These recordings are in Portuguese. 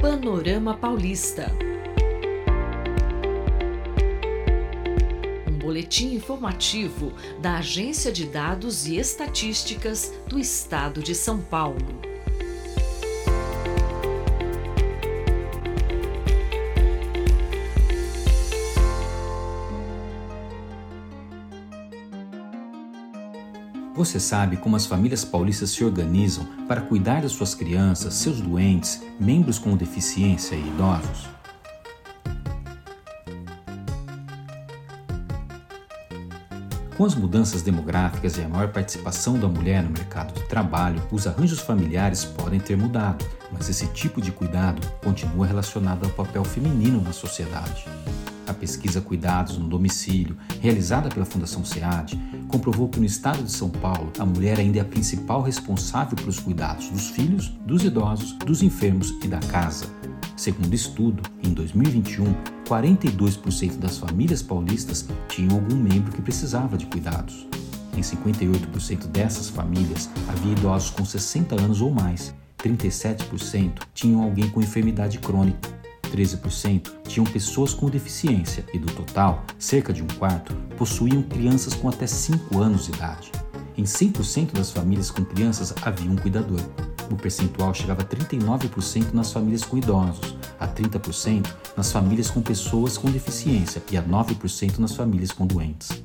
Panorama Paulista. Um boletim informativo da Agência de Dados e Estatísticas do Estado de São Paulo. Você sabe como as famílias paulistas se organizam para cuidar das suas crianças, seus doentes, membros com deficiência e idosos? Com as mudanças demográficas e a maior participação da mulher no mercado de trabalho, os arranjos familiares podem ter mudado, mas esse tipo de cuidado continua relacionado ao papel feminino na sociedade. A pesquisa Cuidados no Domicílio, realizada pela Fundação SEAD, comprovou que no estado de São Paulo, a mulher ainda é a principal responsável pelos cuidados dos filhos, dos idosos, dos enfermos e da casa. Segundo estudo, em 2021, 42% das famílias paulistas tinham algum membro que precisava de cuidados. Em 58% dessas famílias havia idosos com 60 anos ou mais. 37% tinham alguém com enfermidade crônica 13% tinham pessoas com deficiência e, do total, cerca de um quarto possuíam crianças com até 5 anos de idade. Em 100% das famílias com crianças havia um cuidador. O percentual chegava a 39% nas famílias com idosos, a 30% nas famílias com pessoas com deficiência e a 9% nas famílias com doentes.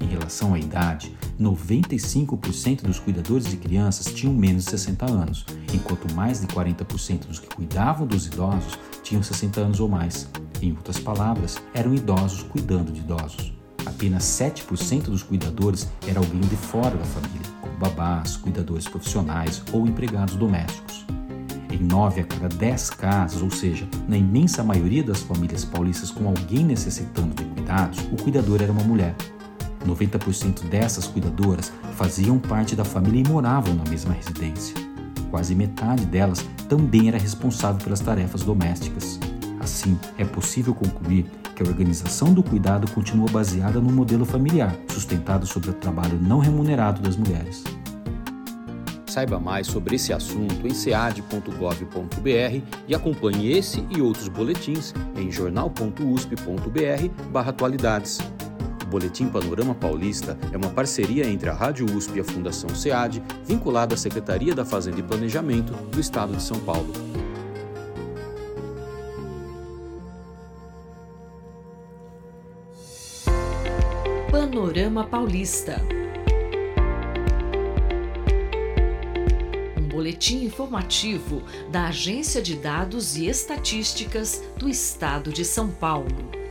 Em relação à idade, 95% dos cuidadores de crianças tinham menos de 60 anos, enquanto mais de 40% dos que cuidavam dos idosos tinham 60 anos ou mais. Em outras palavras, eram idosos cuidando de idosos. Apenas 7% dos cuidadores era alguém de fora da família, como babás, cuidadores profissionais ou empregados domésticos. Em 9 a cada 10 casos, ou seja, na imensa maioria das famílias paulistas com alguém necessitando de cuidados, o cuidador era uma mulher. 90% dessas cuidadoras faziam parte da família e moravam na mesma residência. Quase metade delas também era responsável pelas tarefas domésticas. Assim, é possível concluir que a organização do cuidado continua baseada no modelo familiar, sustentado sobre o trabalho não remunerado das mulheres. Saiba mais sobre esse assunto em sead.gov.br e acompanhe esse e outros boletins em jornal.usp.br/atualidades. Boletim Panorama Paulista é uma parceria entre a Rádio USP e a Fundação SEAD, vinculada à Secretaria da Fazenda e Planejamento do Estado de São Paulo. Panorama Paulista. Um boletim informativo da Agência de Dados e Estatísticas do Estado de São Paulo.